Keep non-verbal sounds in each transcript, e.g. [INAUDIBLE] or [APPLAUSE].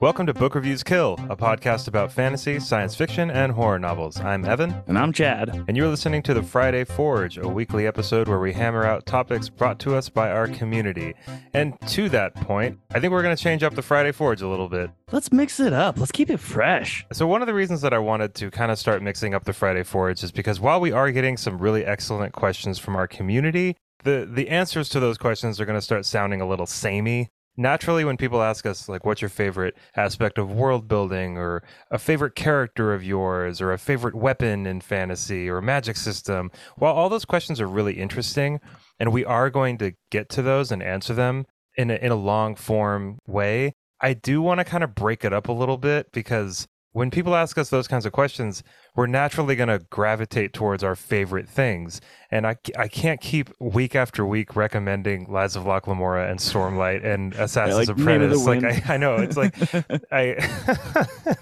Welcome to Book Reviews Kill, a podcast about fantasy, science fiction, and horror novels. I'm Evan. And I'm Chad. And you're listening to the Friday Forge, a weekly episode where we hammer out topics brought to us by our community. And to that point, I think we're going to change up the Friday Forge a little bit. Let's mix it up. Let's keep it fresh. So, one of the reasons that I wanted to kind of start mixing up the Friday Forge is because while we are getting some really excellent questions from our community, the, the answers to those questions are going to start sounding a little samey naturally when people ask us like what's your favorite aspect of world building or a favorite character of yours or a favorite weapon in fantasy or magic system while all those questions are really interesting and we are going to get to those and answer them in a, in a long form way i do want to kind of break it up a little bit because when people ask us those kinds of questions, we're naturally going to gravitate towards our favorite things. And I, I can't keep week after week recommending Lies of Locke Lamora and Stormlight and [LAUGHS] Assassin's yeah, like Apprentice. Like I, I know it's like [LAUGHS] I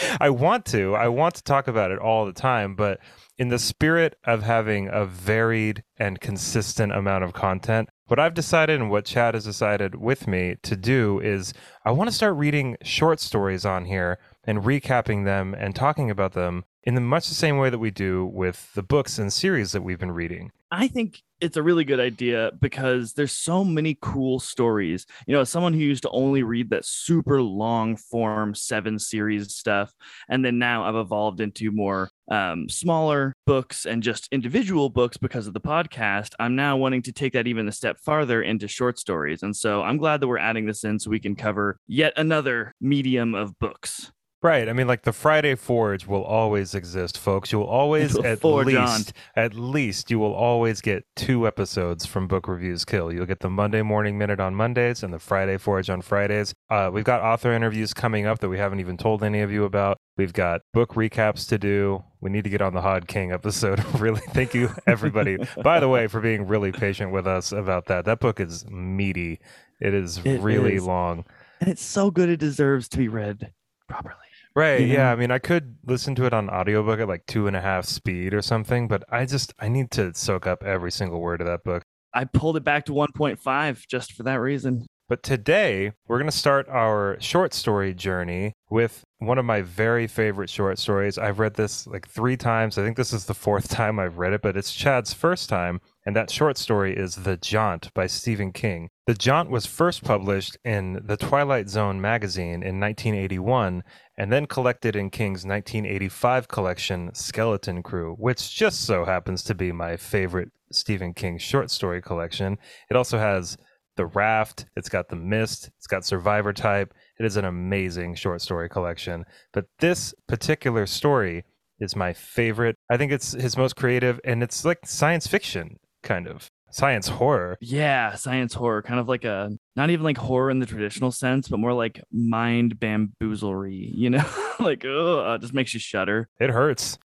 [LAUGHS] I want to. I want to talk about it all the time, but in the spirit of having a varied and consistent amount of content, what I've decided and what Chad has decided with me to do is I want to start reading short stories on here and recapping them and talking about them in the much the same way that we do with the books and series that we've been reading. I think it's a really good idea because there's so many cool stories. You know, as someone who used to only read that super long form seven series stuff, and then now I've evolved into more um, smaller books and just individual books because of the podcast. I'm now wanting to take that even a step farther into short stories. And so I'm glad that we're adding this in so we can cover yet another medium of books. Right. I mean, like the Friday Forge will always exist, folks. You will always, at least, on. at least, you will always get two episodes from Book Reviews Kill. You'll get the Monday Morning Minute on Mondays and the Friday Forge on Fridays. Uh, we've got author interviews coming up that we haven't even told any of you about. We've got book recaps to do. We need to get on the Hod King episode. [LAUGHS] really, thank you, everybody. By the way, for being really patient with us about that. That book is meaty. It is it really is. long. And it's so good it deserves to be read properly. Right. You know? Yeah. I mean, I could listen to it on audiobook at like two and a half speed or something, but I just, I need to soak up every single word of that book. I pulled it back to 1.5 just for that reason. But today, we're going to start our short story journey with one of my very favorite short stories. I've read this like three times. I think this is the fourth [LAUGHS] time I've read it, but it's Chad's first time. And that short story is The Jaunt by Stephen King. The Jaunt was first published in the Twilight Zone magazine in 1981 and then collected in King's 1985 collection, Skeleton Crew, which just so happens to be my favorite Stephen King short story collection. It also has The Raft, it's got The Mist, it's got Survivor Type. It is an amazing short story collection. But this particular story is my favorite. I think it's his most creative, and it's like science fiction, kind of science horror. Yeah, science horror, kind of like a not even like horror in the traditional sense, but more like mind bamboozlery. You know, [LAUGHS] like oh, it just makes you shudder. [LAUGHS] It hurts.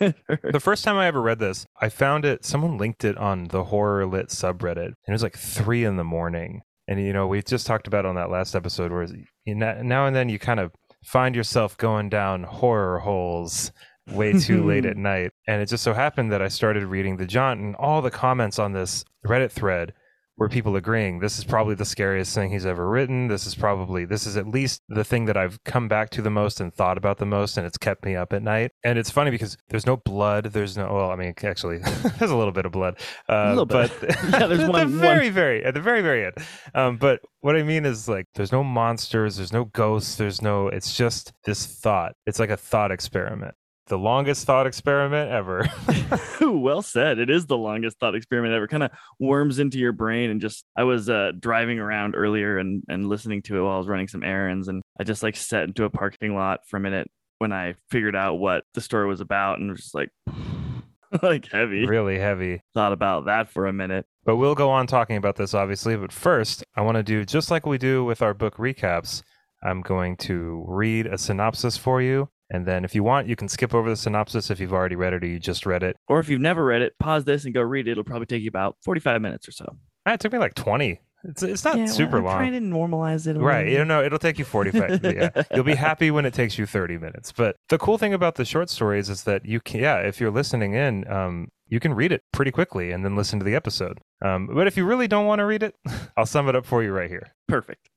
the first time I ever read this, I found it. Someone linked it on the horror lit subreddit, and it was like three in the morning. And you know, we just talked about on that last episode where now and then you kind of find yourself going down horror holes way too late at [LAUGHS] night. And it just so happened that I started reading the Jaunt and all the comments on this Reddit thread were people agreeing this is probably the scariest thing he's ever written. This is probably this is at least the thing that I've come back to the most and thought about the most, and it's kept me up at night. And it's funny because there's no blood. There's no well, I mean, actually, [LAUGHS] there's a little bit of blood, uh, a little bit. but [LAUGHS] yeah, there's one, the very, one. very at the very, very end. Um, but what I mean is like there's no monsters, there's no ghosts, there's no. It's just this thought. It's like a thought experiment the longest thought experiment ever. [LAUGHS] [LAUGHS] well said. It is the longest thought experiment ever. Kind of worms into your brain and just I was uh, driving around earlier and and listening to it while I was running some errands and I just like sat into a parking lot for a minute when I figured out what the story was about and was just like [LAUGHS] like heavy. Really heavy. Thought about that for a minute. But we'll go on talking about this obviously, but first, I want to do just like we do with our book recaps. I'm going to read a synopsis for you and then if you want, you can skip over the synopsis if you've already read it or you just read it. Or if you've never read it, pause this and go read it. It'll probably take you about 45 minutes or so. Ah, it took me like 20. It's, it's not yeah, super well, long. trying to normalize it. right. You know, it'll take you 45. [LAUGHS] yeah. You'll be happy when it takes you 30 minutes. But the cool thing about the short stories is that you can, yeah, if you're listening in, um, you can read it pretty quickly and then listen to the episode. Um, but if you really don't want to read it, [LAUGHS] I'll sum it up for you right here. Perfect.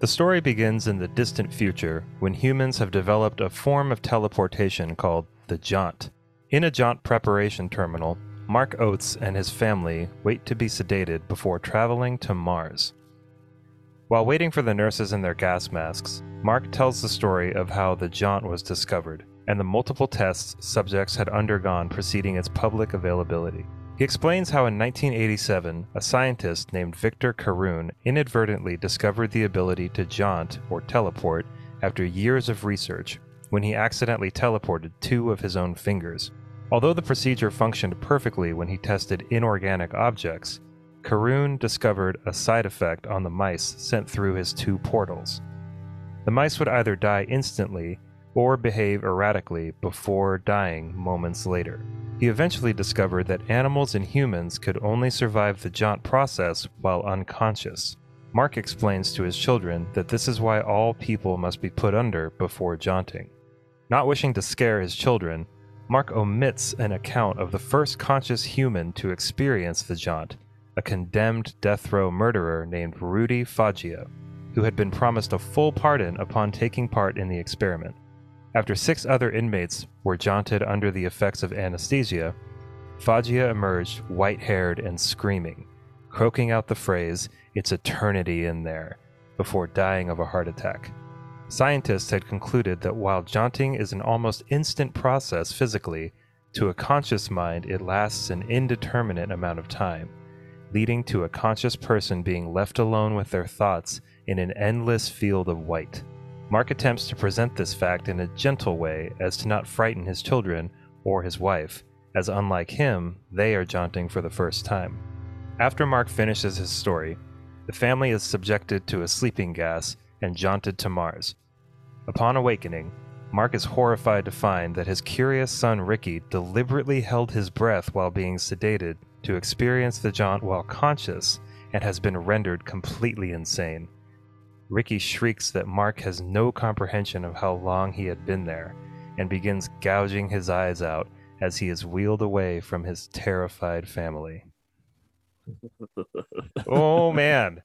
The story begins in the distant future when humans have developed a form of teleportation called the Jaunt. In a Jaunt preparation terminal, Mark Oates and his family wait to be sedated before traveling to Mars. While waiting for the nurses in their gas masks, Mark tells the story of how the Jaunt was discovered and the multiple tests subjects had undergone preceding its public availability. He explains how in 1987, a scientist named Victor Carune inadvertently discovered the ability to jaunt or teleport after years of research when he accidentally teleported two of his own fingers. Although the procedure functioned perfectly when he tested inorganic objects, Carune discovered a side effect on the mice sent through his two portals. The mice would either die instantly or behave erratically before dying moments later. He eventually discovered that animals and humans could only survive the jaunt process while unconscious. Mark explains to his children that this is why all people must be put under before jaunting. Not wishing to scare his children, Mark omits an account of the first conscious human to experience the jaunt, a condemned death row murderer named Rudy Foggia, who had been promised a full pardon upon taking part in the experiment. After six other inmates were jaunted under the effects of anesthesia, Foggia emerged white haired and screaming, croaking out the phrase, It's eternity in there, before dying of a heart attack. Scientists had concluded that while jaunting is an almost instant process physically, to a conscious mind it lasts an indeterminate amount of time, leading to a conscious person being left alone with their thoughts in an endless field of white. Mark attempts to present this fact in a gentle way as to not frighten his children or his wife, as unlike him, they are jaunting for the first time. After Mark finishes his story, the family is subjected to a sleeping gas and jaunted to Mars. Upon awakening, Mark is horrified to find that his curious son Ricky deliberately held his breath while being sedated to experience the jaunt while conscious and has been rendered completely insane. Ricky shrieks that Mark has no comprehension of how long he had been there and begins gouging his eyes out as he is wheeled away from his terrified family. [LAUGHS] oh man.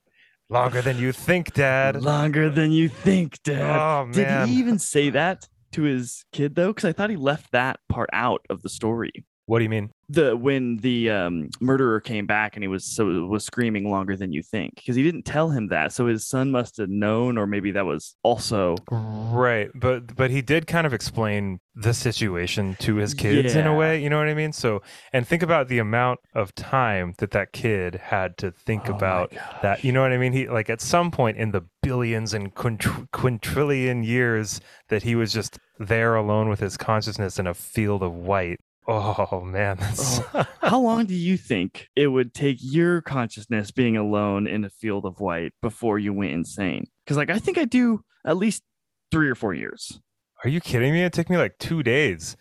Longer than you think, Dad. Longer than you think, Dad. Oh Did he even say that to his kid though? Because I thought he left that part out of the story. What do you mean? The when the um, murderer came back and he was so was screaming longer than you think because he didn't tell him that. So his son must have known, or maybe that was also Right, but but he did kind of explain the situation to his kids in a way, you know what I mean? So, and think about the amount of time that that kid had to think Oh about that. You know what I mean? He like at some point in the billions and quint- quintillion years that he was just there alone with his consciousness in a field of white. Oh man, that's oh, [LAUGHS] How long do you think it would take your consciousness being alone in a field of white before you went insane? Because like I think I do at least three or four years. Are you kidding me? It took me like 2 days.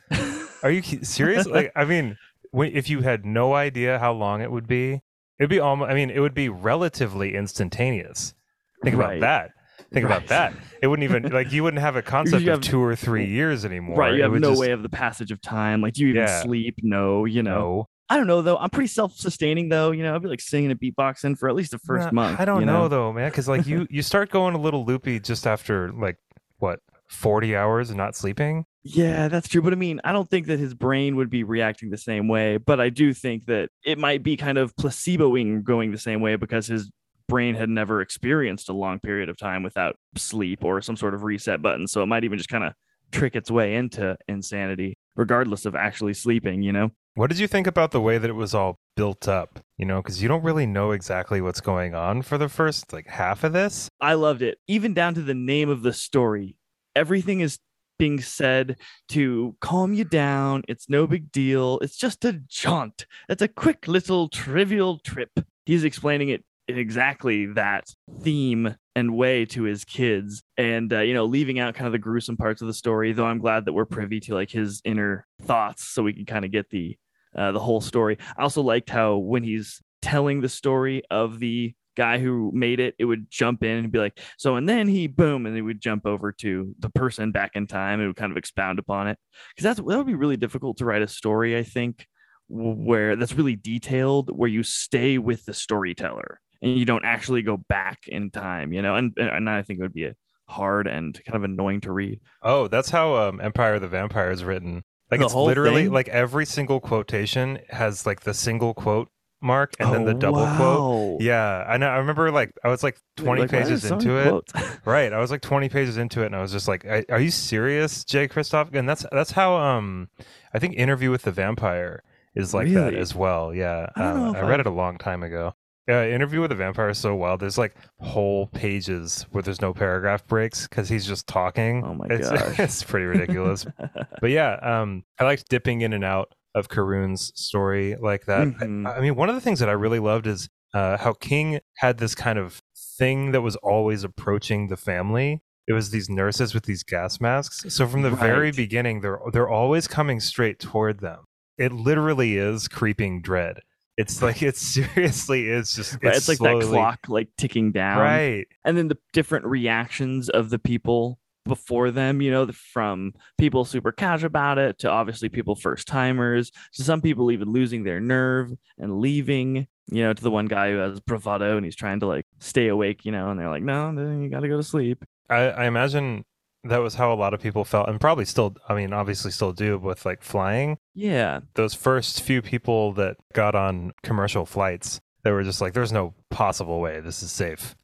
Are you serious? like, I mean, if you had no idea how long it would be, it'd be almost. I mean, it would be relatively instantaneous. Think Right. about that. Think Right. about that. It wouldn't even like you wouldn't have a [LAUGHS] concept You of two or three years anymore. right. You have no just- way of the passage of time. Like, do you even Yeah. sleep? No, you know. No, I don't know though. I'm pretty self-sustaining though. You know, I'd be like singing and beatboxing for at least the first Nah, month. I don't you know, though, man. Because like you, [LAUGHS] you start going a little loopy just after like what forty hours of not sleeping. Yeah, that's true. But I mean, I don't think that his brain would be reacting the same way. But I do think that it might be kind of placeboing going the same way because his brain had never experienced a long period of time without sleep or some sort of reset button. So it might even just kind of trick its way into insanity, regardless of actually sleeping, you know? What did you think about the way that it was all built up? You know, because you don't really know exactly what's going on for the first like half of this. I loved it. Even down to the name of the story. Everything is being said to calm you down. It's no big deal. It's just a jaunt. It's a quick little trivial trip. He's explaining it exactly that theme and way to his kids and uh, you know leaving out kind of the gruesome parts of the story though i'm glad that we're privy to like his inner thoughts so we can kind of get the uh, the whole story i also liked how when he's telling the story of the guy who made it, it would jump in and be like, so, and then he boom, and he would jump over to the person back in time. It would kind of expound upon it because that's that would be really difficult to write a story. I think where that's really detailed, where you stay with the storyteller and you don't actually go back in time, you know. And and I think it would be a hard and kind of annoying to read. Oh, that's how um, Empire of the Vampire is written. Like The it's literally thing? like every single quotation has like the single quote mark and then the Oh, double quote. wow. Yeah, I know. I remember like I was like Like, 20 why are there pages into it. [LAUGHS] Right, I was like 20 pages into it, and I was just like, "Are are you serious, Jay Kristoff?" And that's that's how um, I think Interview with the Vampire is like that as well. Yeah, I um, I read I've- it a long time ago. Yeah, Interview with the Vampire is so wild. There's like whole pages where there's no paragraph breaks because he's just talking. Oh my it's, gosh. [LAUGHS] it's pretty ridiculous. [LAUGHS] but yeah, um, I liked dipping in and out of Carune's story like that. Mhm. I, I mean, one of the things that I really loved is uh, how King had this kind of thing that was always approaching the family. It was these nurses with these gas masks. So from the very beginning, they're they're always coming straight toward them. It literally is creeping dread. It's like it seriously is just Right, it's, like slowly- that clock like ticking down. right? and then the different reactions of the people before them you know, from people super casual about it to obviously people first timers to some people even losing their nerve and leaving you know to the one guy who has bravado and he's trying to like stay awake you know and they're like no you gotta go to sleep I, I imagine that was how a lot of people felt, and probably still. I mean, obviously still do with like flying. yeah. Those first few people that got on commercial flights they were just like there's no possible way this is safe.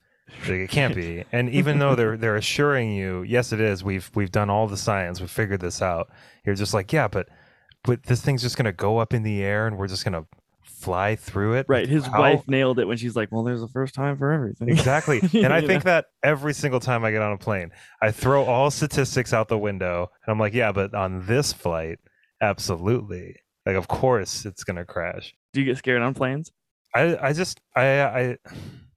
Like, it can't be. [LAUGHS] And even though they're they're assuring you yes it is. We've we've done all the science. We've figured this out. You're just like yeah but but this thing's just gonna go up in the air and we're just gonna fly through it right his How- wife nailed it when she's like well there's a first time for everything. Exactly. [LAUGHS] And i think that every single time i get on a plane i throw all statistics out the window and i'm like yeah but on this flight absolutely. Like of course it's gonna crash. Do you get scared on planes? I I just I I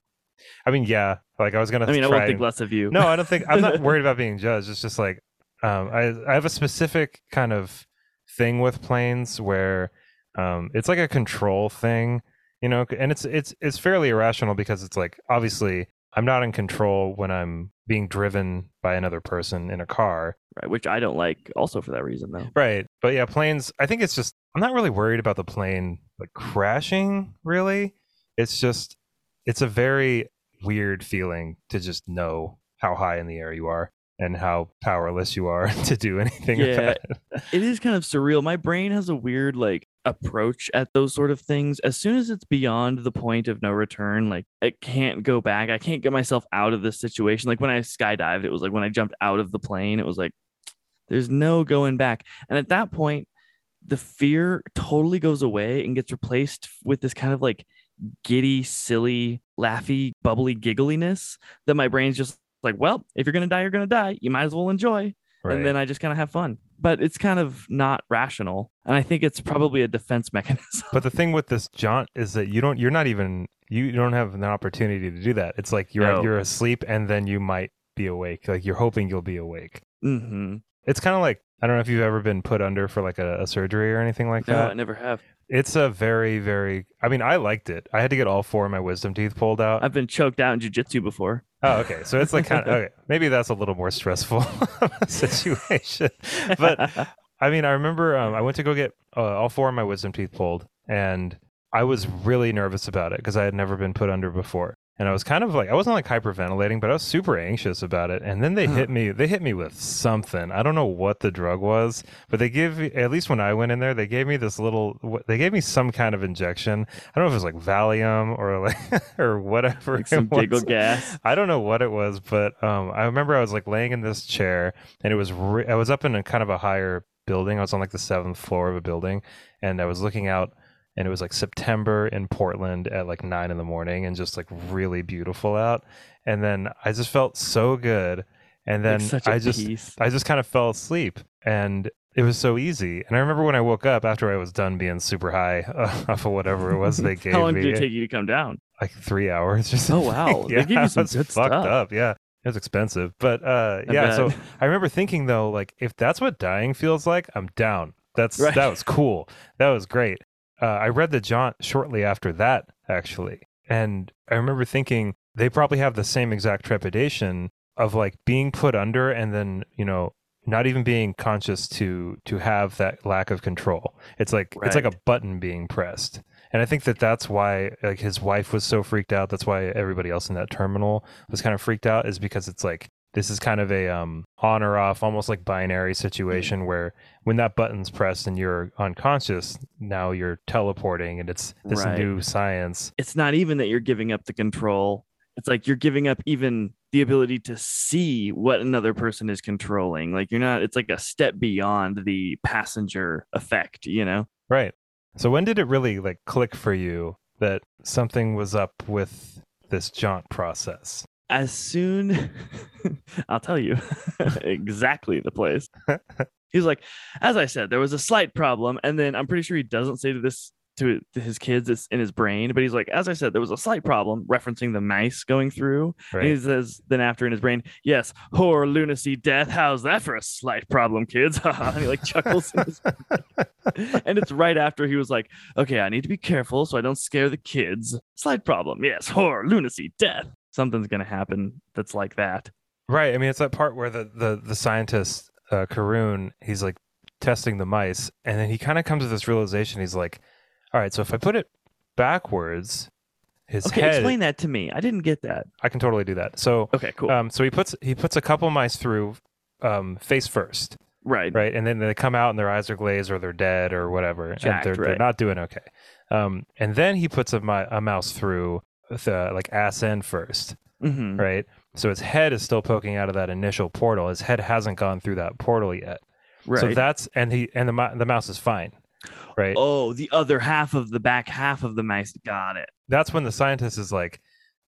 [SIGHS] I mean yeah, like I was gonna i mean i won't think less of you. No, I don't think I'm not [LAUGHS] worried about being judged. It's just like um I I have a specific kind of thing with planes where um it's like a control thing, you know, and it's it's it's fairly irrational because it's like obviously I'm not in control when I'm being driven by another person in a car. right which i don't like also for that reason though Right. But yeah, planes, I think it's just, I'm not really worried about the plane like crashing, really. It's just, it's a very weird feeling to just know how high in the air you are and how powerless you are [LAUGHS] to do anything Yeah. about it. [LAUGHS] it is kind of surreal. My brain has a weird like approach at those sort of things. As soon as it's beyond the point of no return, like it can't go back. I can't get myself out of this situation. Like when I skydived, it was like when I jumped out of the plane, it was like [TSK] there's no going back. And at that point, the fear totally goes away and gets replaced with this kind of like giddy, silly, laughy, bubbly giggliness that my brain's just like, well, if you're gonna die, you're gonna die. You might as well enjoy Right. and then I just kind of have fun. But it's kind of not rational, and I think it's probably a defense [LAUGHS] mechanism. but the thing with this jaunt is that you don't, you're not even, you don't have an opportunity to do that. It's like you're, No. you're asleep and then you might be awake. Like you're hoping you'll be awake. mm-hmm. It's kind of like, I don't know if you've ever been put under for like a, a surgery or anything like No, that. No, I never have. It's a very, very. I mean, I liked it. I had to get all four of my wisdom teeth pulled out. I've been choked out in jujitsu before. Oh, okay. So it's like kind of okay. Maybe that's a little more stressful [LAUGHS] situation. But I mean, I remember um, I went to go get uh, all four of my wisdom teeth pulled, and I was really nervous about it because I had never been put under before. And I was kind of like I wasn't like hyperventilating, but I was super anxious about it. And then they Huh. hit me. They hit me with something. I don't know what the drug was, but they give me- at least when I went in there, they gave me this little. They gave me some kind of injection. I don't know if it was like Valium or like [LAUGHS] or whatever. like some giggle gas. I don't know what it was, but um, I remember I was like laying in this chair, and it was re- I was up in a kind of a higher building. I was on like the seventh floor of a building, and I was looking out, and it was like September in Portland at like nine in the morning, and just like really beautiful out. And then I just felt so good, and then like such just piece. I just kind of fell asleep, and it was so easy. And I remember when I woke up after I was done being super high [LAUGHS] off of whatever it was they gave [LAUGHS] me. How long me did it take you to come down? like three hours or Oh, something. wow. [LAUGHS] They yeah, give you some good fucked stuff. up. Yeah, it was expensive, but uh, I yeah. So. I remember thinking though, like if that's what dying feels like, I'm down. That's Right. that was cool. That was great. Uh, I read the jaunt shortly after that, actually, and I remember thinking they probably have the same exact trepidation of like being put under and then you know not even being conscious to to have that lack of control. It's like it's like a button being pressed And I think that that's why like his wife was so freaked out. That's why everybody else in that terminal was kind of freaked out is because it's like this is kind of a um on or off almost like binary situation where when that button's pressed and you're unconscious now you're teleporting and it's this Right. new science It's not even that you're giving up the control. It's like you're giving up even the ability to see what another person is controlling. Like you're not, it's like a step beyond the passenger effect, you know? right so when did it really like click for you that something was up with this jaunt process as soon [LAUGHS] I'll tell you [LAUGHS] exactly the place. [LAUGHS] He's like, as I said, there was a slight problem, and then I'm pretty sure he doesn't say to this to, his kids, it's in his brain, but he's like, as I said, there was a slight problem, referencing the mice going through. And he says then after in his brain, yes, horror, lunacy, death. How's that for a slight problem, kids? and he like chuckles. in his and it's right after he was like, okay, I need to be careful so I don't scare the kids. Slight problem. Yes, horror, lunacy, death. Something's gonna happen that's like that. right i mean it's that part where the the, the scientist uh Carune, he's like testing the mice and then he kind of comes to this realization he's like all right so if i put it backwards his Okay, head explain that to me. I didn't get that. i can totally do that so Okay, cool. Um, so he puts he puts a couple mice through um, face first, right. right, and then they come out and their eyes are glazed or they're dead or whatever, Jacked, and they're, they're not doing okay. Um, and then he puts a, mi- a mouse through the like ass end first, hmm right. So his head is still poking out of that initial portal. His head hasn't gone through that portal yet. Right. So that's and he and the the mouse is fine, right. oh, the other half of the back half of the mouse Got it. That's when the scientist is like,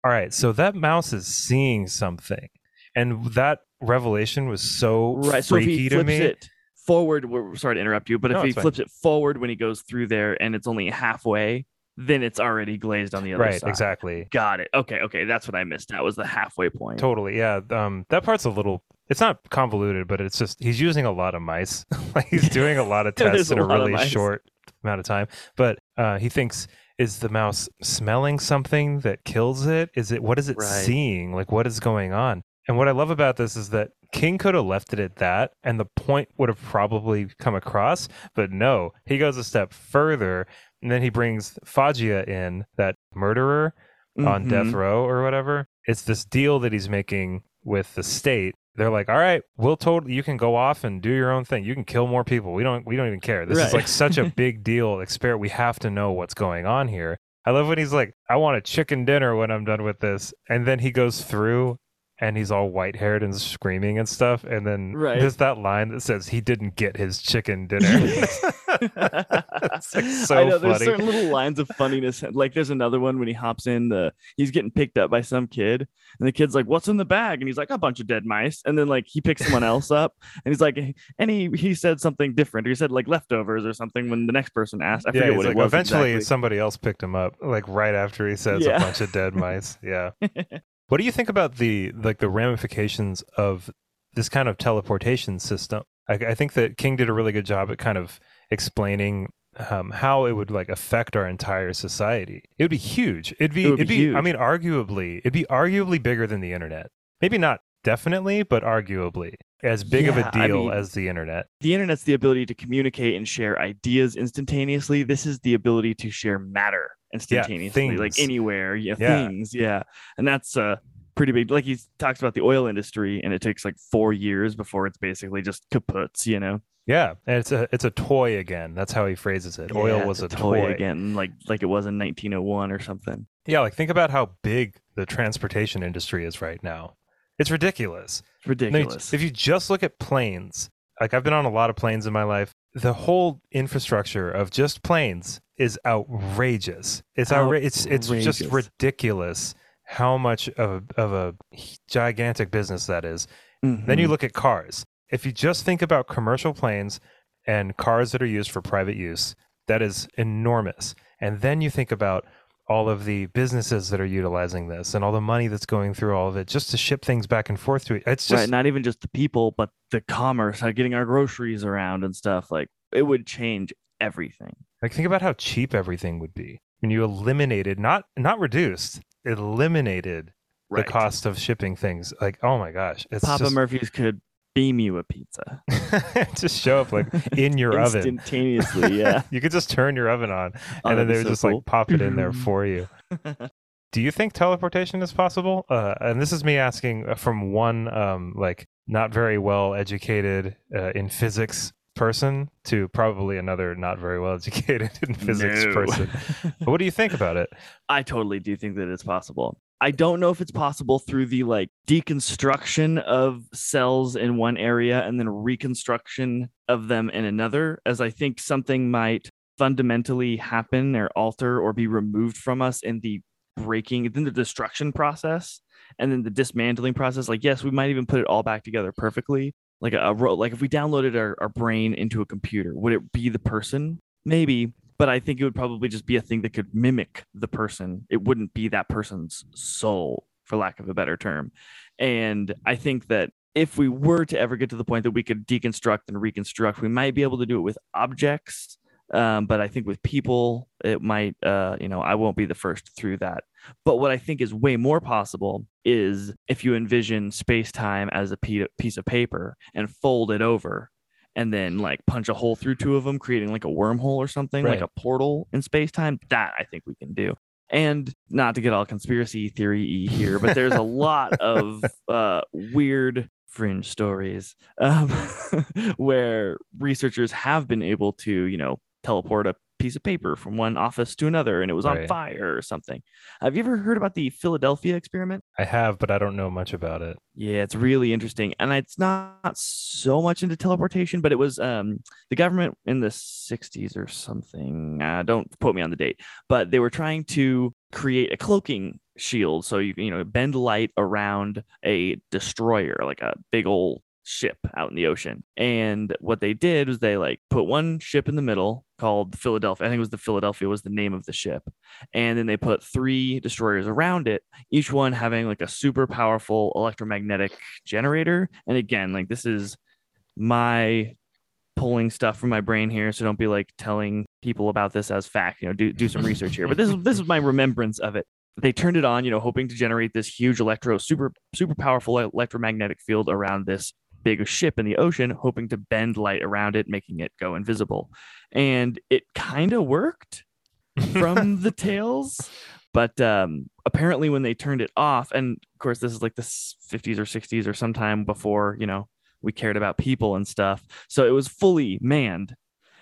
all right, so that mouse is seeing something, and that revelation was so Right. So if freaky he to flips me. it forward, we're sorry to interrupt you, but No, if he fine. flips it forward when he goes through there and it's only halfway, then it's already glazed on the other side. right side. exactly Got it. Okay. Okay. That's what I missed. That was the halfway point. totally yeah um that part's a little it's not convoluted but it's just he's using a lot of mice [LAUGHS] like he's [LAUGHS] doing a lot of tests in a a really short amount of time but uh he thinks is the mouse smelling something that kills it is it what is it Right. seeing like what is going on and what i love about this is that king could have left it at that and the point would have probably come across but no he goes a step further and then he brings Foggia in, that murderer, on Mhm. death row or whatever. It's this deal that he's making with the state. They're like, "All right, we'll totally you can go off and do your own thing. You can kill more people. We don't we don't even care. This is like such a [LAUGHS] big deal. Experiment. We have to know what's going on here." I love when he's like, "I want a chicken dinner when I'm done with this," and then he goes through. And he's all white haired and screaming and stuff. And then Right. there's that line that says he didn't get his chicken dinner. [LAUGHS] it's like so I know there's certain little lines of funniness. Like there's another one when he hops in the he's getting picked up by some kid and the kid's like, What's in the bag? And he's like, A bunch of dead mice. And then like he picks someone else [LAUGHS] up and he's like and he he said something different. He said like leftovers or something when the next person asked. I yeah, forget what like, it was. eventually exactly. somebody else picked him up, like right after he says Yeah. a bunch of dead mice. Yeah. [LAUGHS] what do you think about the like the ramifications of this kind of teleportation system? I, I think that King did a really good job at kind of explaining um, how it would like affect our entire society. It would be huge. It'd be, It would it'd be be, I mean, arguably, it'd be arguably bigger than the internet. Maybe not definitely, but arguably as big of a Yeah, I deal mean- as the internet. the internet's the ability to communicate and share ideas instantaneously. This is the ability to share matter instantaneously, like things. anywhere. Yeah, Yeah. things. Yeah, and that's uh pretty big. Like he talks about the oil industry, and it takes like four years before it's basically just kaputs. You know, Yeah, and it's a it's a toy again. That's how he phrases it. Oil was it's a toy. again, like like it was in 1901 or something. Yeah, like think about how big the transportation industry is right now. It's ridiculous. It's ridiculous. if you just look at planes, like I've been on a lot of planes in my life, the whole infrastructure of just planes is outrageous. It's outra- it's it's just ridiculous how much of a, of a gigantic business that is. Then you Mhm. look at cars. If you just think about commercial planes and cars that are used for private use, that is enormous. And then you think about all of the businesses that are utilizing this and all the money that's going through all of it just to ship things back and forth to it. It's just right, not even just the people, but the commerce, how getting our groceries around and stuff. Like it would change everything. like think about how cheap everything would be when you eliminated not not reduced, eliminated Right. the cost of shipping things. Like, oh my gosh, it's Papa just Murphy's could beam you a pizza [LAUGHS] just show up like in your oven. instantaneously. [LAUGHS] Yeah. You could just turn your oven on, Oh, and then they would so just cool. like pop it in there [LAUGHS] for you. Do you think teleportation is possible? Uh, and this is me asking uh, from one um, like not very well educated uh, in physics person to probably another not very well educated in physics No. person. But what do you think about it? I totally do think that it's possible. I don't know if it's possible through the like deconstruction of cells in one area and then reconstruction of them in another, as I think something might fundamentally happen or alter or be removed from us in the breaking, then the destruction process and then the dismantling process. Like, yes, we might even put it all back together perfectly. Like a, a like if we downloaded our, our brain into a computer, would it be the person? Maybe, but I think it would probably just be a thing that could mimic the person. It wouldn't be that person's soul, for lack of a better term. And I think that if we were to ever get to the point that we could deconstruct and reconstruct, we might be able to do it with objects. Um, but I think with people, it might, uh, you know, I won't be the first through that. But what I think is way more possible is if you envision space time as a piece of paper and fold it over and then like punch a hole through two of them, creating like a wormhole or something, like a portal in space time. That I think we can do. And not to get all conspiracy theory here, but there's a [LAUGHS] lot of uh, weird fringe stories um, [LAUGHS] where researchers have been able to, you know, teleport a piece of paper from one office to another and it was on fire or something. Have you ever heard about the Philadelphia experiment? I have, but I don't know much about it. Yeah, it's really interesting. And it's not so much into teleportation, but it was um the government in the 60s or something. Uh, don't quote me on the date, but they were trying to create a cloaking shield so you can, you know, bend light around a destroyer, like a big old ship out in the ocean. And what they did was they like put one ship in the middle called Philadelphia. I think it was the Philadelphia was the name of the ship. And then they put three destroyers around it each one having like a super powerful electromagnetic generator. And again, like this is my pulling stuff from my brain here, so don't be like telling people about this as fact. You know, do do some research here. But this is this is my remembrance of it. They turned it on, you know, hoping to generate this huge electro super super powerful electromagnetic field around this big ship in the ocean, hoping to bend light around it, making it go invisible. And it kind of worked from [LAUGHS] the tales but um apparently when they turned it off and of course this is like the 50s or 60s or sometime before you know we cared about people and stuff so it was fully manned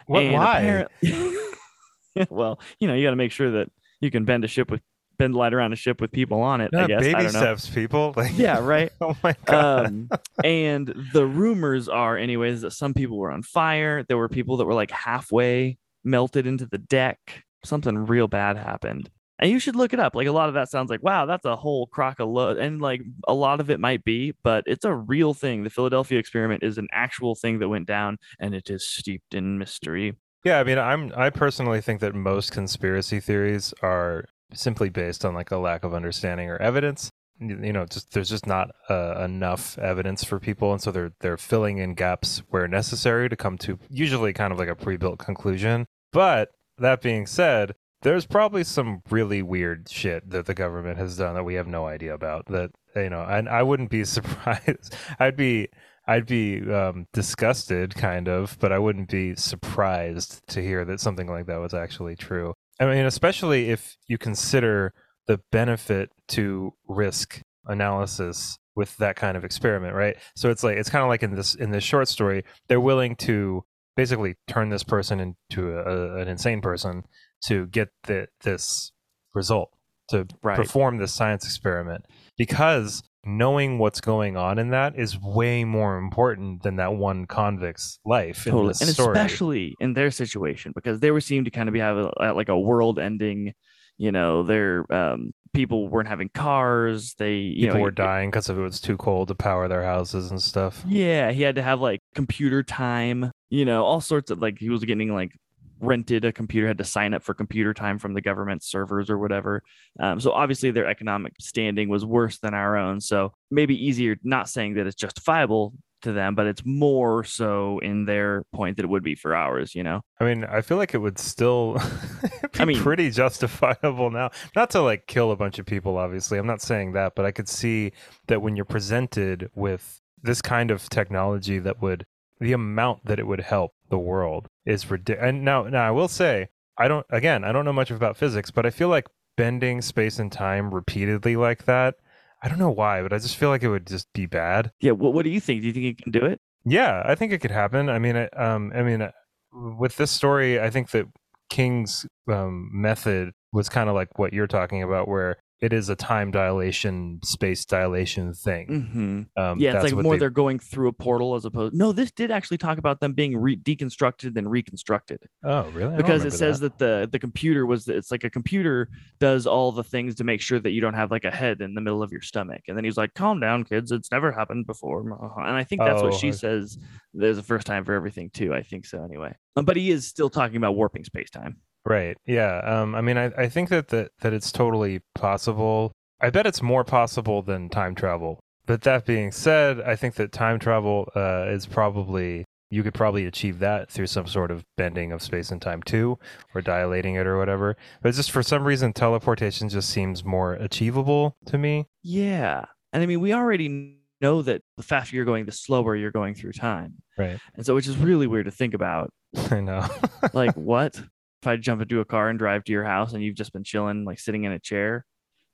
What? Why? apparent- [LAUGHS] well you know you got to make sure that you can bend a ship with bend light around a ship with people on it i Not guess i baby don't know steps, people. [LAUGHS] Like, yeah right [LAUGHS] oh my god. um, [LAUGHS] and the rumors are, anyways, that some people were on fire. There were people that were like halfway melted into the deck. Something real bad happened. And you should look it up. Like a lot of that sounds like, wow, that's a whole crock of load. And like a lot of it might be, but it's a real thing. The Philadelphia experiment is an actual thing that went down and it is steeped in mystery. Yeah, I mean, I'm I personally think that most conspiracy theories are simply based on like a lack of understanding or evidence. You know, just there's just not uh, enough evidence for people, and so they're they're filling in gaps where necessary to come to usually kind of like a pre-built conclusion. But that being said, there's probably some really weird shit that the government has done that we have no idea about. That you know, and I wouldn't be [LAUGHS] surprised. I'd be I'd be um, disgusted, kind of, but I wouldn't be surprised to hear that something like that was actually true. I mean, especially if you consider the benefit to risk analysis with that kind of experiment, right? So it's like it's kind of like in this in this short story, they're willing to basically turn this person into a, an insane person to get the, this result to Right. perform this science experiment because knowing what's going on in that is way more important than that one convict's life in Totally. And story. especially in their situation, because they were seemed to kind of be have a, like a world ending, you know, their um, people weren't having cars. They, you People know, were dying because it was too cold to power their houses and stuff. Yeah, he had to have like computer time, you know, all sorts of like he was getting like rented a computer, had to sign up for computer time from the government servers or whatever. Um, so obviously their economic standing was worse than our own. So maybe easier, not saying that it's justifiable to them, but it's more so in their point that it would be for ours, you know? I mean, I feel like it would still [LAUGHS] be I mean- pretty justifiable now. Not to like kill a bunch of people, obviously. I'm not saying that, but I could see that when you're presented with this kind of technology that would the amount that it would help the world is ridiculous. And now, now I will say, I don't. Again, I don't know much about physics, but I feel like bending space and time repeatedly like that. I don't know why, but I just feel like it would just be bad. Yeah. What What do you think? Do you think you can do it? Yeah, I think it could happen. I mean, I, um, I mean, uh, with this story, I think that King's um, method was kind of like what you're talking about, where it is a time dilation, space dilation thing. Mm-hmm. Um, yeah, it's like more they... they're going through a portal as opposed. No, this did actually talk about them being re- deconstructed and reconstructed. Oh, really? Because it says that. that. the the computer was it's like a computer does all the things to make sure that you don't have like a head in the middle of your stomach. And then he's like, "Calm down, kids. It's never happened before." And I think that's oh, what she says. There's a first time for everything too. I think so anyway. Um, but he is still talking about warping space time. Right. Yeah. Um, I mean, I, I think that, that that it's totally possible. I bet it's more possible than time travel. But that being said, I think that time travel uh, is probably you could probably achieve that through some sort of bending of space and time too, or dilating it or whatever. But just for some reason, teleportation just seems more achievable to me. Yeah, and I mean, we already know that the faster you're going, the slower you're going through time. Right. And so, which is really weird to think about. [LAUGHS] I know. like [LAUGHS] what? If I jump into a car and drive to your house and you've just been chilling, like sitting in a chair,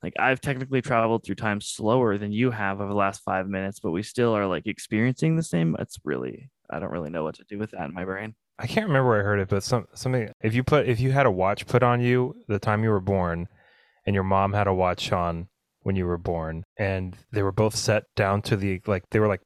like I've technically traveled through time slower than you have over the last five minutes, but we still are like experiencing the same. It's really, I don't really know what to do with that in my brain. I can't remember where I heard it, but some something if you put if you had a watch put on you the time you were born, and your mom had a watch on when you were born, and they were both set down to the like they were like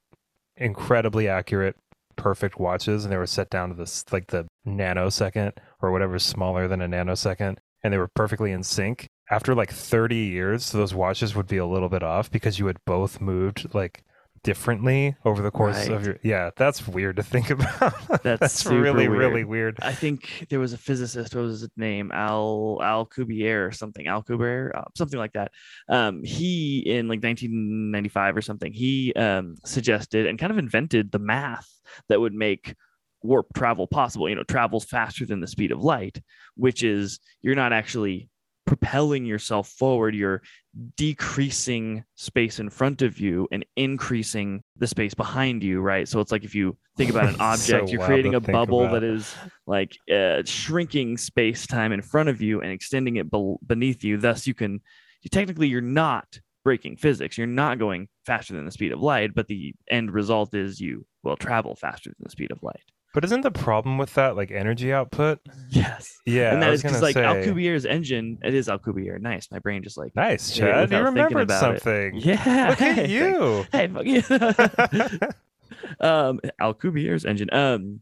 incredibly accurate perfect watches and they were set down to this like the nanosecond or whatever smaller than a nanosecond and they were perfectly in sync. After like 30 years those watches would be a little bit off because you had both moved like differently over the course right. of your yeah that's weird to think [LAUGHS] about. That's, that's really weird. really weird. I think there was a physicist what was his name? Al alcubierre or something alcubierre uh, something like that. Um, he in like 1995 or something he um, suggested and kind of invented the math that would make warp travel possible you know travels faster than the speed of light which is you're not actually propelling yourself forward, you're decreasing space in front of you and increasing the space behind you, right? So it's like if you think about an [LAUGHS] object, so you're creating a bubble about. that is like uh, shrinking space time in front of you and extending it be- beneath you. Thus, you can you, technically you're not breaking physics. You're not going faster than the speed of light, but the end result is you will travel faster than the speed of light. But isn't the problem with that like energy output? Yes. Yeah. And that is because like say... Alcubierre's engine, it is Alcubierre. Nice. My brain just like nice, Chad. You remembered something. It. Yeah. Look at [LAUGHS] you. Hey, fuck you. [LAUGHS] um, Alcubierre's engine. Um,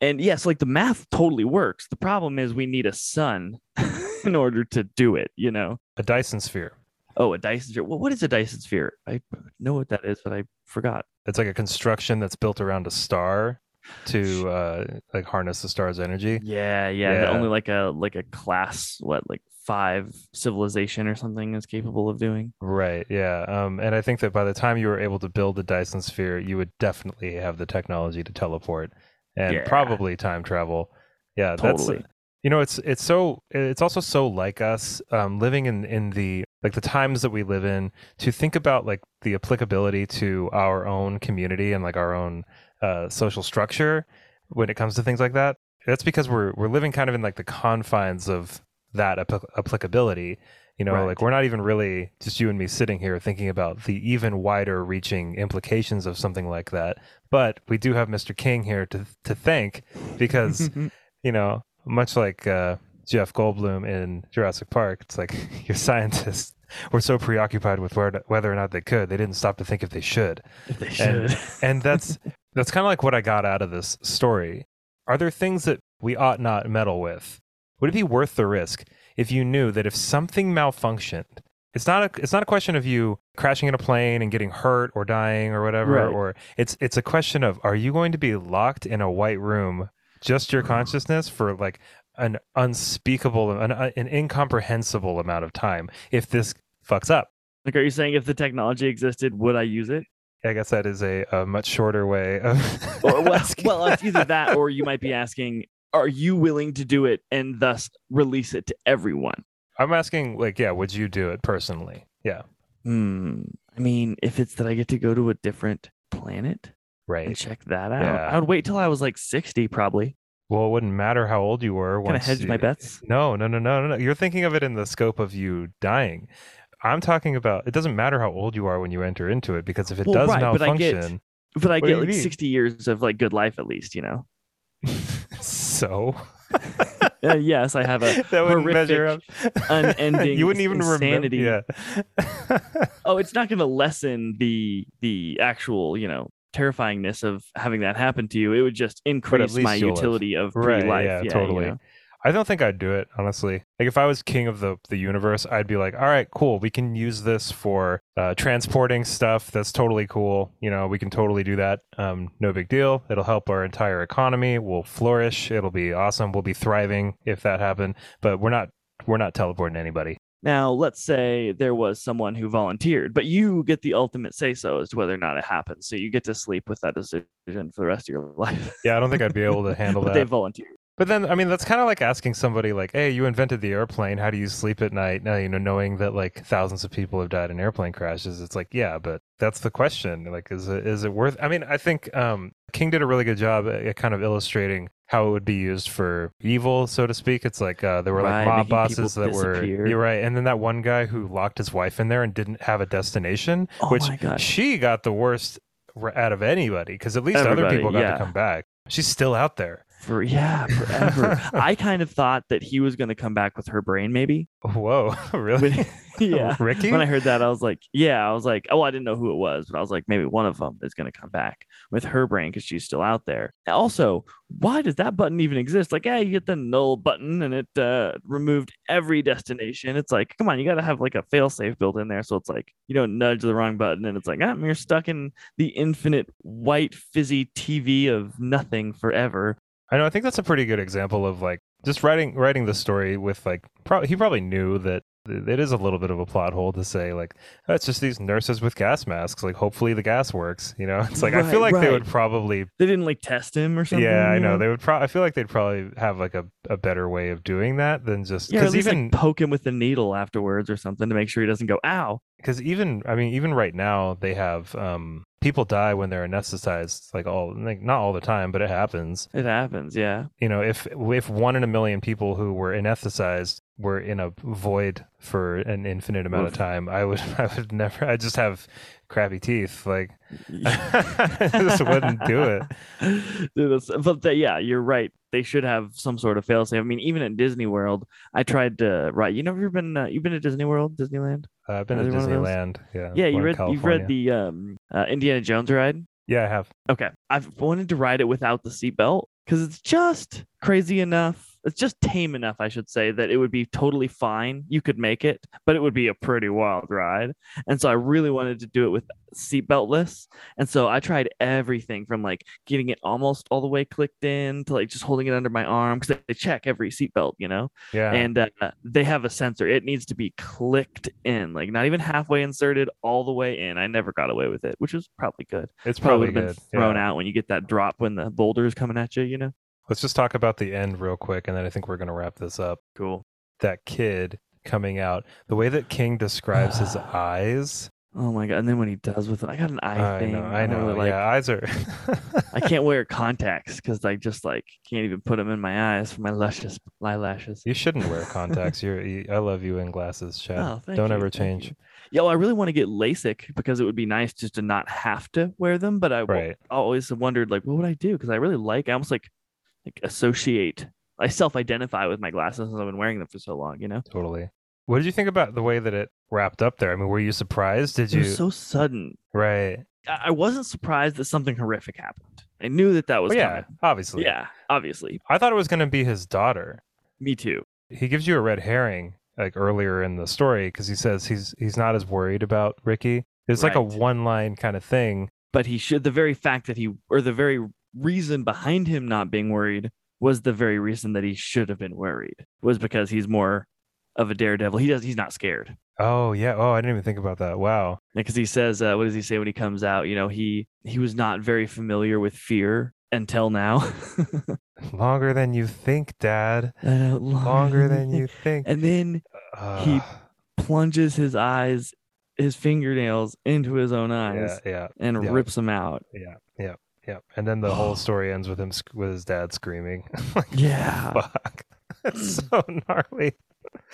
and yes, like the math totally works. The problem is we need a sun [LAUGHS] in order to do it. You know, a Dyson sphere. Oh, a Dyson sphere. Well, what is a Dyson sphere? I know what that is, but I forgot. It's like a construction that's built around a star to uh like harness the star's energy. Yeah, yeah. yeah. Only like a like a class what like five civilization or something is capable of doing. Right. Yeah. Um and I think that by the time you were able to build the Dyson sphere, you would definitely have the technology to teleport and yeah. probably time travel. Yeah, totally. that's you know it's it's so it's also so like us um living in in the like the times that we live in to think about like the applicability to our own community and like our own uh, social structure when it comes to things like that. That's because we're we're living kind of in like the confines of that ap- applicability. You know, right. like we're not even really just you and me sitting here thinking about the even wider reaching implications of something like that. But we do have Mr. King here to to thank because [LAUGHS] you know, much like uh, Jeff Goldblum in Jurassic Park, it's like [LAUGHS] your scientists were so preoccupied with where, whether or not they could, they didn't stop to think if they should. If they should, and, and that's [LAUGHS] that's kind of like what I got out of this story. Are there things that we ought not meddle with? Would it be worth the risk if you knew that if something malfunctioned, it's not a it's not a question of you crashing in a plane and getting hurt or dying or whatever, right. or it's it's a question of are you going to be locked in a white room, just your consciousness for like an unspeakable, an, uh, an incomprehensible amount of time if this fucks up? Like, are you saying if the technology existed, would I use it? I guess that is a, a much shorter way of. [LAUGHS] or, well, well, it's either that or you might be asking, are you willing to do it and thus release it to everyone? I'm asking, like, yeah, would you do it personally? Yeah. Hmm. I mean, if it's that I get to go to a different planet Right. and check that out. Yeah. I would wait till I was like 60 probably. Well, it wouldn't matter how old you were. Kind of hedge you- my bets. No, no, no, no, no, no. You're thinking of it in the scope of you dying. I'm talking about it doesn't matter how old you are when you enter into it because if it Well, does right, but I malfunction, get- But I get like mean? 60 years of like good life at least, you know. [LAUGHS] so Uh, yes, I have a [LAUGHS] that measure up. unending [LAUGHS] you wouldn't even insanity. remember. Yeah. Oh, it's not going to lessen the the actual, you know, terrifyingness of having that happen to you. It would just increase my live. utility of Right, pre-life. yeah, you totally. know? I don't think I'd do it, honestly. Like if I was king of the the universe, I'd be like, "All right, cool. We can use this for uh, transporting stuff. That's totally cool. You know, we can totally do that. Um, no big deal. It'll help our entire economy. We'll flourish. It'll be awesome. We'll be thriving if that happened. But we're not we're not teleporting anybody. Now, let's say there was someone who volunteered, but you get the ultimate say so as to whether or not it happens. So you get to sleep with that decision for the rest of your [LAUGHS] life. Yeah, I don't think I'd be able to handle but they volunteered. But then, I mean, that's kind of like asking somebody, like, "Hey, you invented the airplane. How do you sleep at night?" Now, you know, knowing that like thousands of people have died in airplane crashes. It's like, yeah, but that's the question. Like, is it is it worth? I mean, I think um, King did a really good job at, at kind of illustrating how it would be used for evil, so to speak. It's like uh, there were Right, like mob bosses that were you're right, and then that one guy who locked his wife in there and didn't have a destination, Oh which she got the worst out of anybody because at least other people got yeah. to come back. She's still out there. For yeah, forever. [LAUGHS] I kind of thought that he was going to come back with her brain, maybe. Whoa, [LAUGHS] really? When- [LAUGHS] yeah. Ricky? When I heard that, I was like, yeah, I was like, oh, I didn't know who it was, but I was like, maybe one of them is going to come back with her brain because she's still out there. Also, why does that button even exist? Like, yeah, you get the null button and it uh, removed every destination. It's like, come on, you got to have like a failsafe built in there. So it's like, you don't nudge the wrong button and it's like, ah, you're stuck in the infinite white fizzy TV of nothing forever. I know. I think that's a pretty good example of like just writing writing the story with like. Pro- he probably knew that it is a little bit of a plot hole to say like oh, it's just these nurses with gas masks. Like hopefully the gas works. You know, [LAUGHS] it's like I feel Right, like they would probably. They didn't like test him or something. Yeah, I you know they would. Pro- I feel like they'd probably have like a, a better way of doing that than just Yeah, because least even like poke him with the needle afterwards or something to make sure he doesn't go, ow. because even I mean even right now they have um people die when they're anesthetized like all like not all the time but it happens It happens, yeah. you know if if one in a million people who were anesthetized were in a void for an infinite amount of time i would [LAUGHS] i would never i just have crappy teeth like [LAUGHS] i just wouldn't do it [LAUGHS] Dude, but the- yeah, you're right. They should have some sort of failsafe. I mean, even at Disney World, I tried to right. You know, ever been? Uh, you've been to Disney World, Disneyland? uh, i've been to they one of those? disneyland yeah Yeah, you read. You've read the um, uh, Indiana Jones ride. yeah i have Okay, I've wanted to ride it without the seatbelt because it's just crazy enough. It's just tame enough, I should say, that it would be totally fine. You could make it, but it would be a pretty wild ride. And so I really wanted to do it with seatbeltless. And so I tried everything from like getting it almost all the way clicked in to like just holding it under my arm because they check every seatbelt, you know. yeah And uh, they have a sensor. It needs to be clicked in, like not even halfway inserted, all the way in. I never got away with it, which was probably good it's probably probably good been thrown yeah. out when you get that drop when the boulder is coming at you, you know? Let's just talk about the end real quick and then i think we're going to wrap this up Cool. that kid coming out the way that king describes his [SIGHS] eyes Oh my god. And then when he does with it, I got an eye I thing. know, I know. like yeah, eyes are. [LAUGHS] I can't wear contacts because I just like can't even put them in my eyes for my luscious eyelashes. You shouldn't wear [LAUGHS] contacts. You're. You, I love you in glasses, Chad. Oh, thank Don't you, ever change. well, I really want to get LASIK because it would be nice just to not have to wear them. But I Right. always wondered, like, what would I do? Because I really like, I almost like, like associate, I self-identify with my glasses since I've been wearing them for so long. You know, Totally. What did you think about the way that it wrapped up there? I mean, were you surprised? Did it you? was so sudden. right. I wasn't surprised that something horrific happened. I knew that that was Well, yeah. coming. Obviously. Yeah, obviously. I thought it was going to be his daughter. Me too. He gives you a red herring like earlier in the story because he says he's he's not as worried about Ricky. It's like a one line kind of thing. But he should. The very fact that he, or the very reason behind him not being worried, was the very reason that he should have been worried. Was because he's more of a daredevil. He does. He's not scared. Oh yeah. Oh, I didn't even think about that. Wow. Because he says, uh, what does he say when he comes out? You know, he he was not very familiar with fear until now. [LAUGHS] Longer than you think, Dad. Uh, Longer than you [LAUGHS] think. And then Uh, he plunges his eyes his fingernails into his own eyes Yeah, yeah, and yeah. rips them out. yeah, yeah, yeah. And then the whole story ends with him sc- with his dad screaming. [LAUGHS] like, Yeah, fuck. [LAUGHS] It's mm. so gnarly.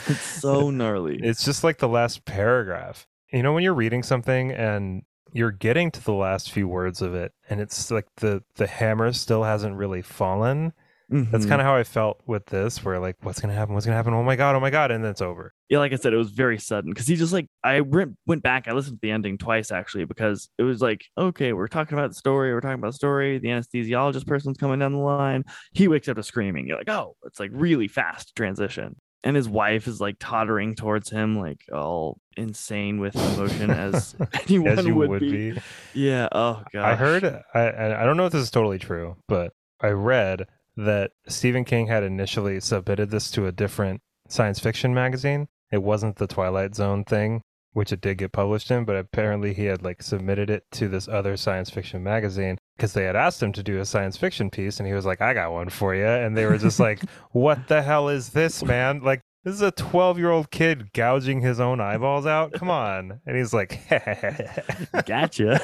it's so [LAUGHS] gnarly. It's just like the last paragraph. You know, when you're reading something and you're getting to the last few words of it, and it's like the the hammer still hasn't really fallen. That's Mhm. kind of how I felt with this, where like, what's gonna happen? What's gonna happen? Oh my god! Oh my god! And then it's over. yeah, like I said, it was very sudden because he just like I went went back. I listened to the ending twice actually because it was like, okay, we're talking about the story. We're talking about the story. The anesthesiologist person's coming down the line. He wakes up to screaming. You're like, oh, it's like really fast transition. And his wife is like tottering towards him, like all insane with emotion as [LAUGHS] [LAUGHS] anyone As you would, would be. be. Yeah. Oh god. I heard. I I don't know if this is totally true, but I read that Stephen King had initially submitted this to a different science fiction magazine. It wasn't the Twilight Zone thing, which it did get published in, but apparently he had like submitted it to this other science fiction magazine because they had asked him to do a science fiction piece, and he was like, "I got one for you," and they were just like, [LAUGHS] "What the hell is this, man?" Like. This is a 12 year old kid gouging his own eyeballs out. Come on. And he's like, [LAUGHS] gotcha.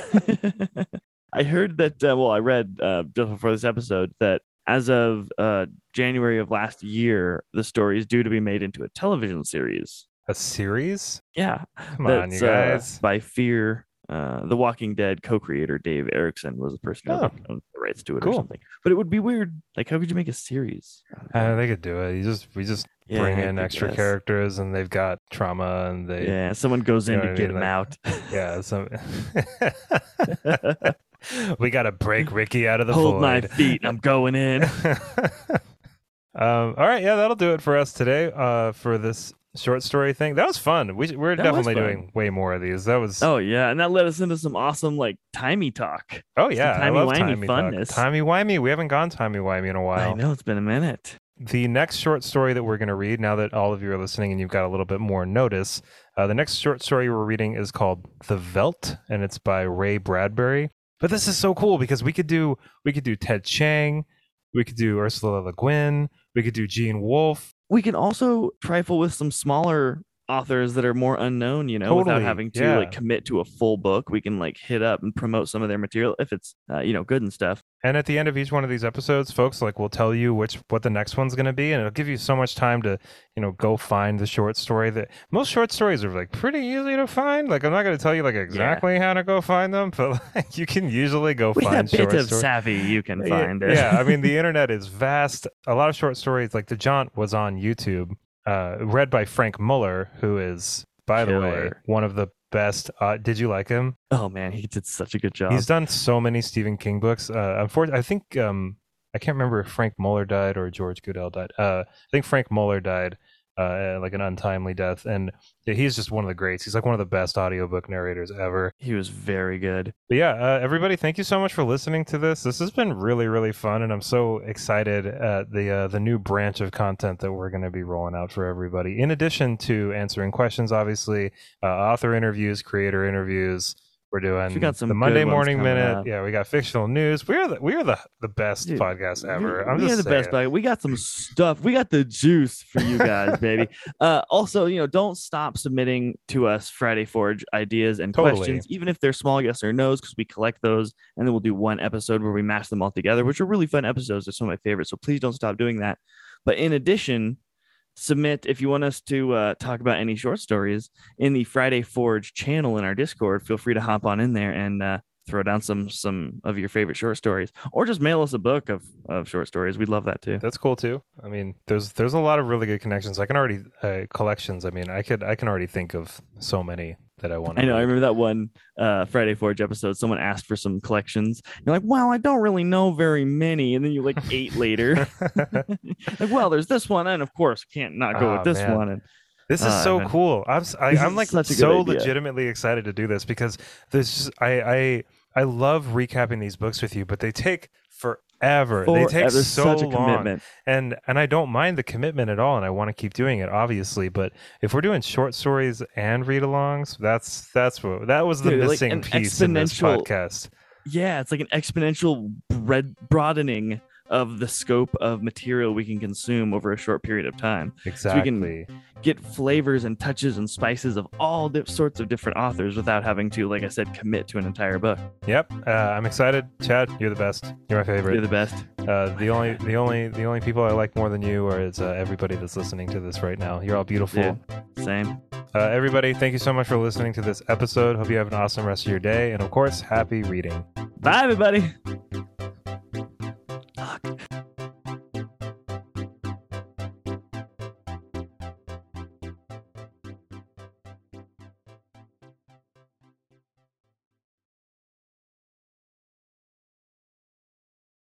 [LAUGHS] I heard that. Uh, well, I read uh, just before this episode that as of uh, January of last year, the story is due to be made into a television series. a series? Yeah, Come on, you uh, guys. by Fear. Uh, the Walking Dead co-creator Dave Erickson was the person who Oh. owned the rights to it Cool. or something. But it would be weird. Like, how could you make a series? Uh, they could do it. You just we just Yeah, bring in extra characters, and they've got trauma, and they Yeah, someone goes in to get Like, out. yeah. [LAUGHS] Some [LAUGHS] [LAUGHS] [LAUGHS] we got to break Ricky out of the Hold my feet. I'm going in. [LAUGHS] um. All right. Yeah, that'll do it for us today. Uh, for this short story thing, that was fun. We we're That was definitely fun. doing way more of these. That was. Oh yeah, and that led us into some awesome like timey talk. oh yeah. I love timey-wimey timey funness. Timey wimey. We haven't gone timey wimey in a while. I know it's been a minute. the next short story that we're going to read now that all of you are listening and you've got a little bit more notice uh, the next short story we're reading is called the veldt and it's by ray bradbury but this is so cool because we could do we could do ted chiang we could do ursula le guin we could do gene wolfe We can also trifle with some smaller authors that are more unknown, you know, without having to yeah. like commit to a full book. We can like hit up and promote some of their material if it's uh, you know good and stuff. And at the end of each one of these episodes folks like we'll tell you which what the next one's going to be and it'll give you so much time to you know go find the short story that most short stories are like pretty easy to find like i'm not going to tell you like exactly how to go find them [LAUGHS] but like you can usually go With find a bit of stories savvy, you can Yeah, find it. Yeah, I mean the [LAUGHS] internet is vast. A lot of short stories, like the Jaunt, was on YouTube, uh, read by Frank Muller, who is, by the way, one of the best. Uh, did you like him? oh man, he did such a good job. He's done so many Stephen King books. Uh, unfortunately, I think um, I can't remember if Frank Muller died or George Guidall died. Uh, I think Frank Muller died. Uh, like an untimely death, and yeah, he's just one of the greats. He's like one of the best audiobook narrators ever. he was very good. But yeah, uh, everybody, thank you so much for listening to this. This has been really, really fun, and I'm so excited at the uh, the new branch of content that we're going to be rolling out for everybody. In addition to answering questions, obviously, uh, author interviews, creator interviews. We're doing We got some the Monday Morning Minute. up. Yeah, we got fictional news. We are the we are the the best Dude, podcast ever. We, I'm we are the saying. best bag. We got some stuff. We got the juice for you guys, baby. [LAUGHS] Uh, also, you know, don't stop submitting to us Friday Forge ideas and Totally. questions, even if they're small yes or no's, because we collect those and then we'll do one episode where we mash them all together, which are really fun episodes. They're some of my favorites. So please don't stop doing that. But in addition, submit if you want us to uh, talk about any short stories in the Friday Forge channel in our Discord. Feel free to hop on in there and uh, throw down some some of your favorite short stories, or just mail us a book of of short stories. We'd love that too. That's cool too. I mean, there's there's a lot of really good connections. I can already uh, collections. I mean, I could I can already think of so many that I want. I know. I remember that one uh, Friday Forge episode. Someone asked for some collections. You're like, "Well, I don't really know very many," and then you like [LAUGHS] eight later. [LAUGHS] like, well, there's this one, and of course, can't not go Ah, with this man. one. And This is Ah, so cool. I'm I, This am like such a good so legitimately excited to do this because there's just, I I I love recapping these books with you, but they take forever. they take so such a long, commitment. and and I don't mind the commitment at all, and I want to keep doing it, obviously. But if we're doing short stories and read-alongs, that's that's what that was the Dude, missing an piece in this podcast. Yeah, it's like an exponential bread broadening of the scope of material we can consume over a short period of time. Exactly. So we can- Get flavors and touches and spices of all sorts of different authors without having to, like I said, commit to an entire book. Yep. Uh, I'm excited. Chad, you're the best. You're my favorite. You're the best. Uh, the only, the only, the only people I like more than you are is uh, everybody that's listening to this right now. You're all beautiful. Dude, same. Uh, everybody, thank you so much for listening to this episode. Hope you have an awesome rest of your day, and of course, happy reading. Bye, everybody.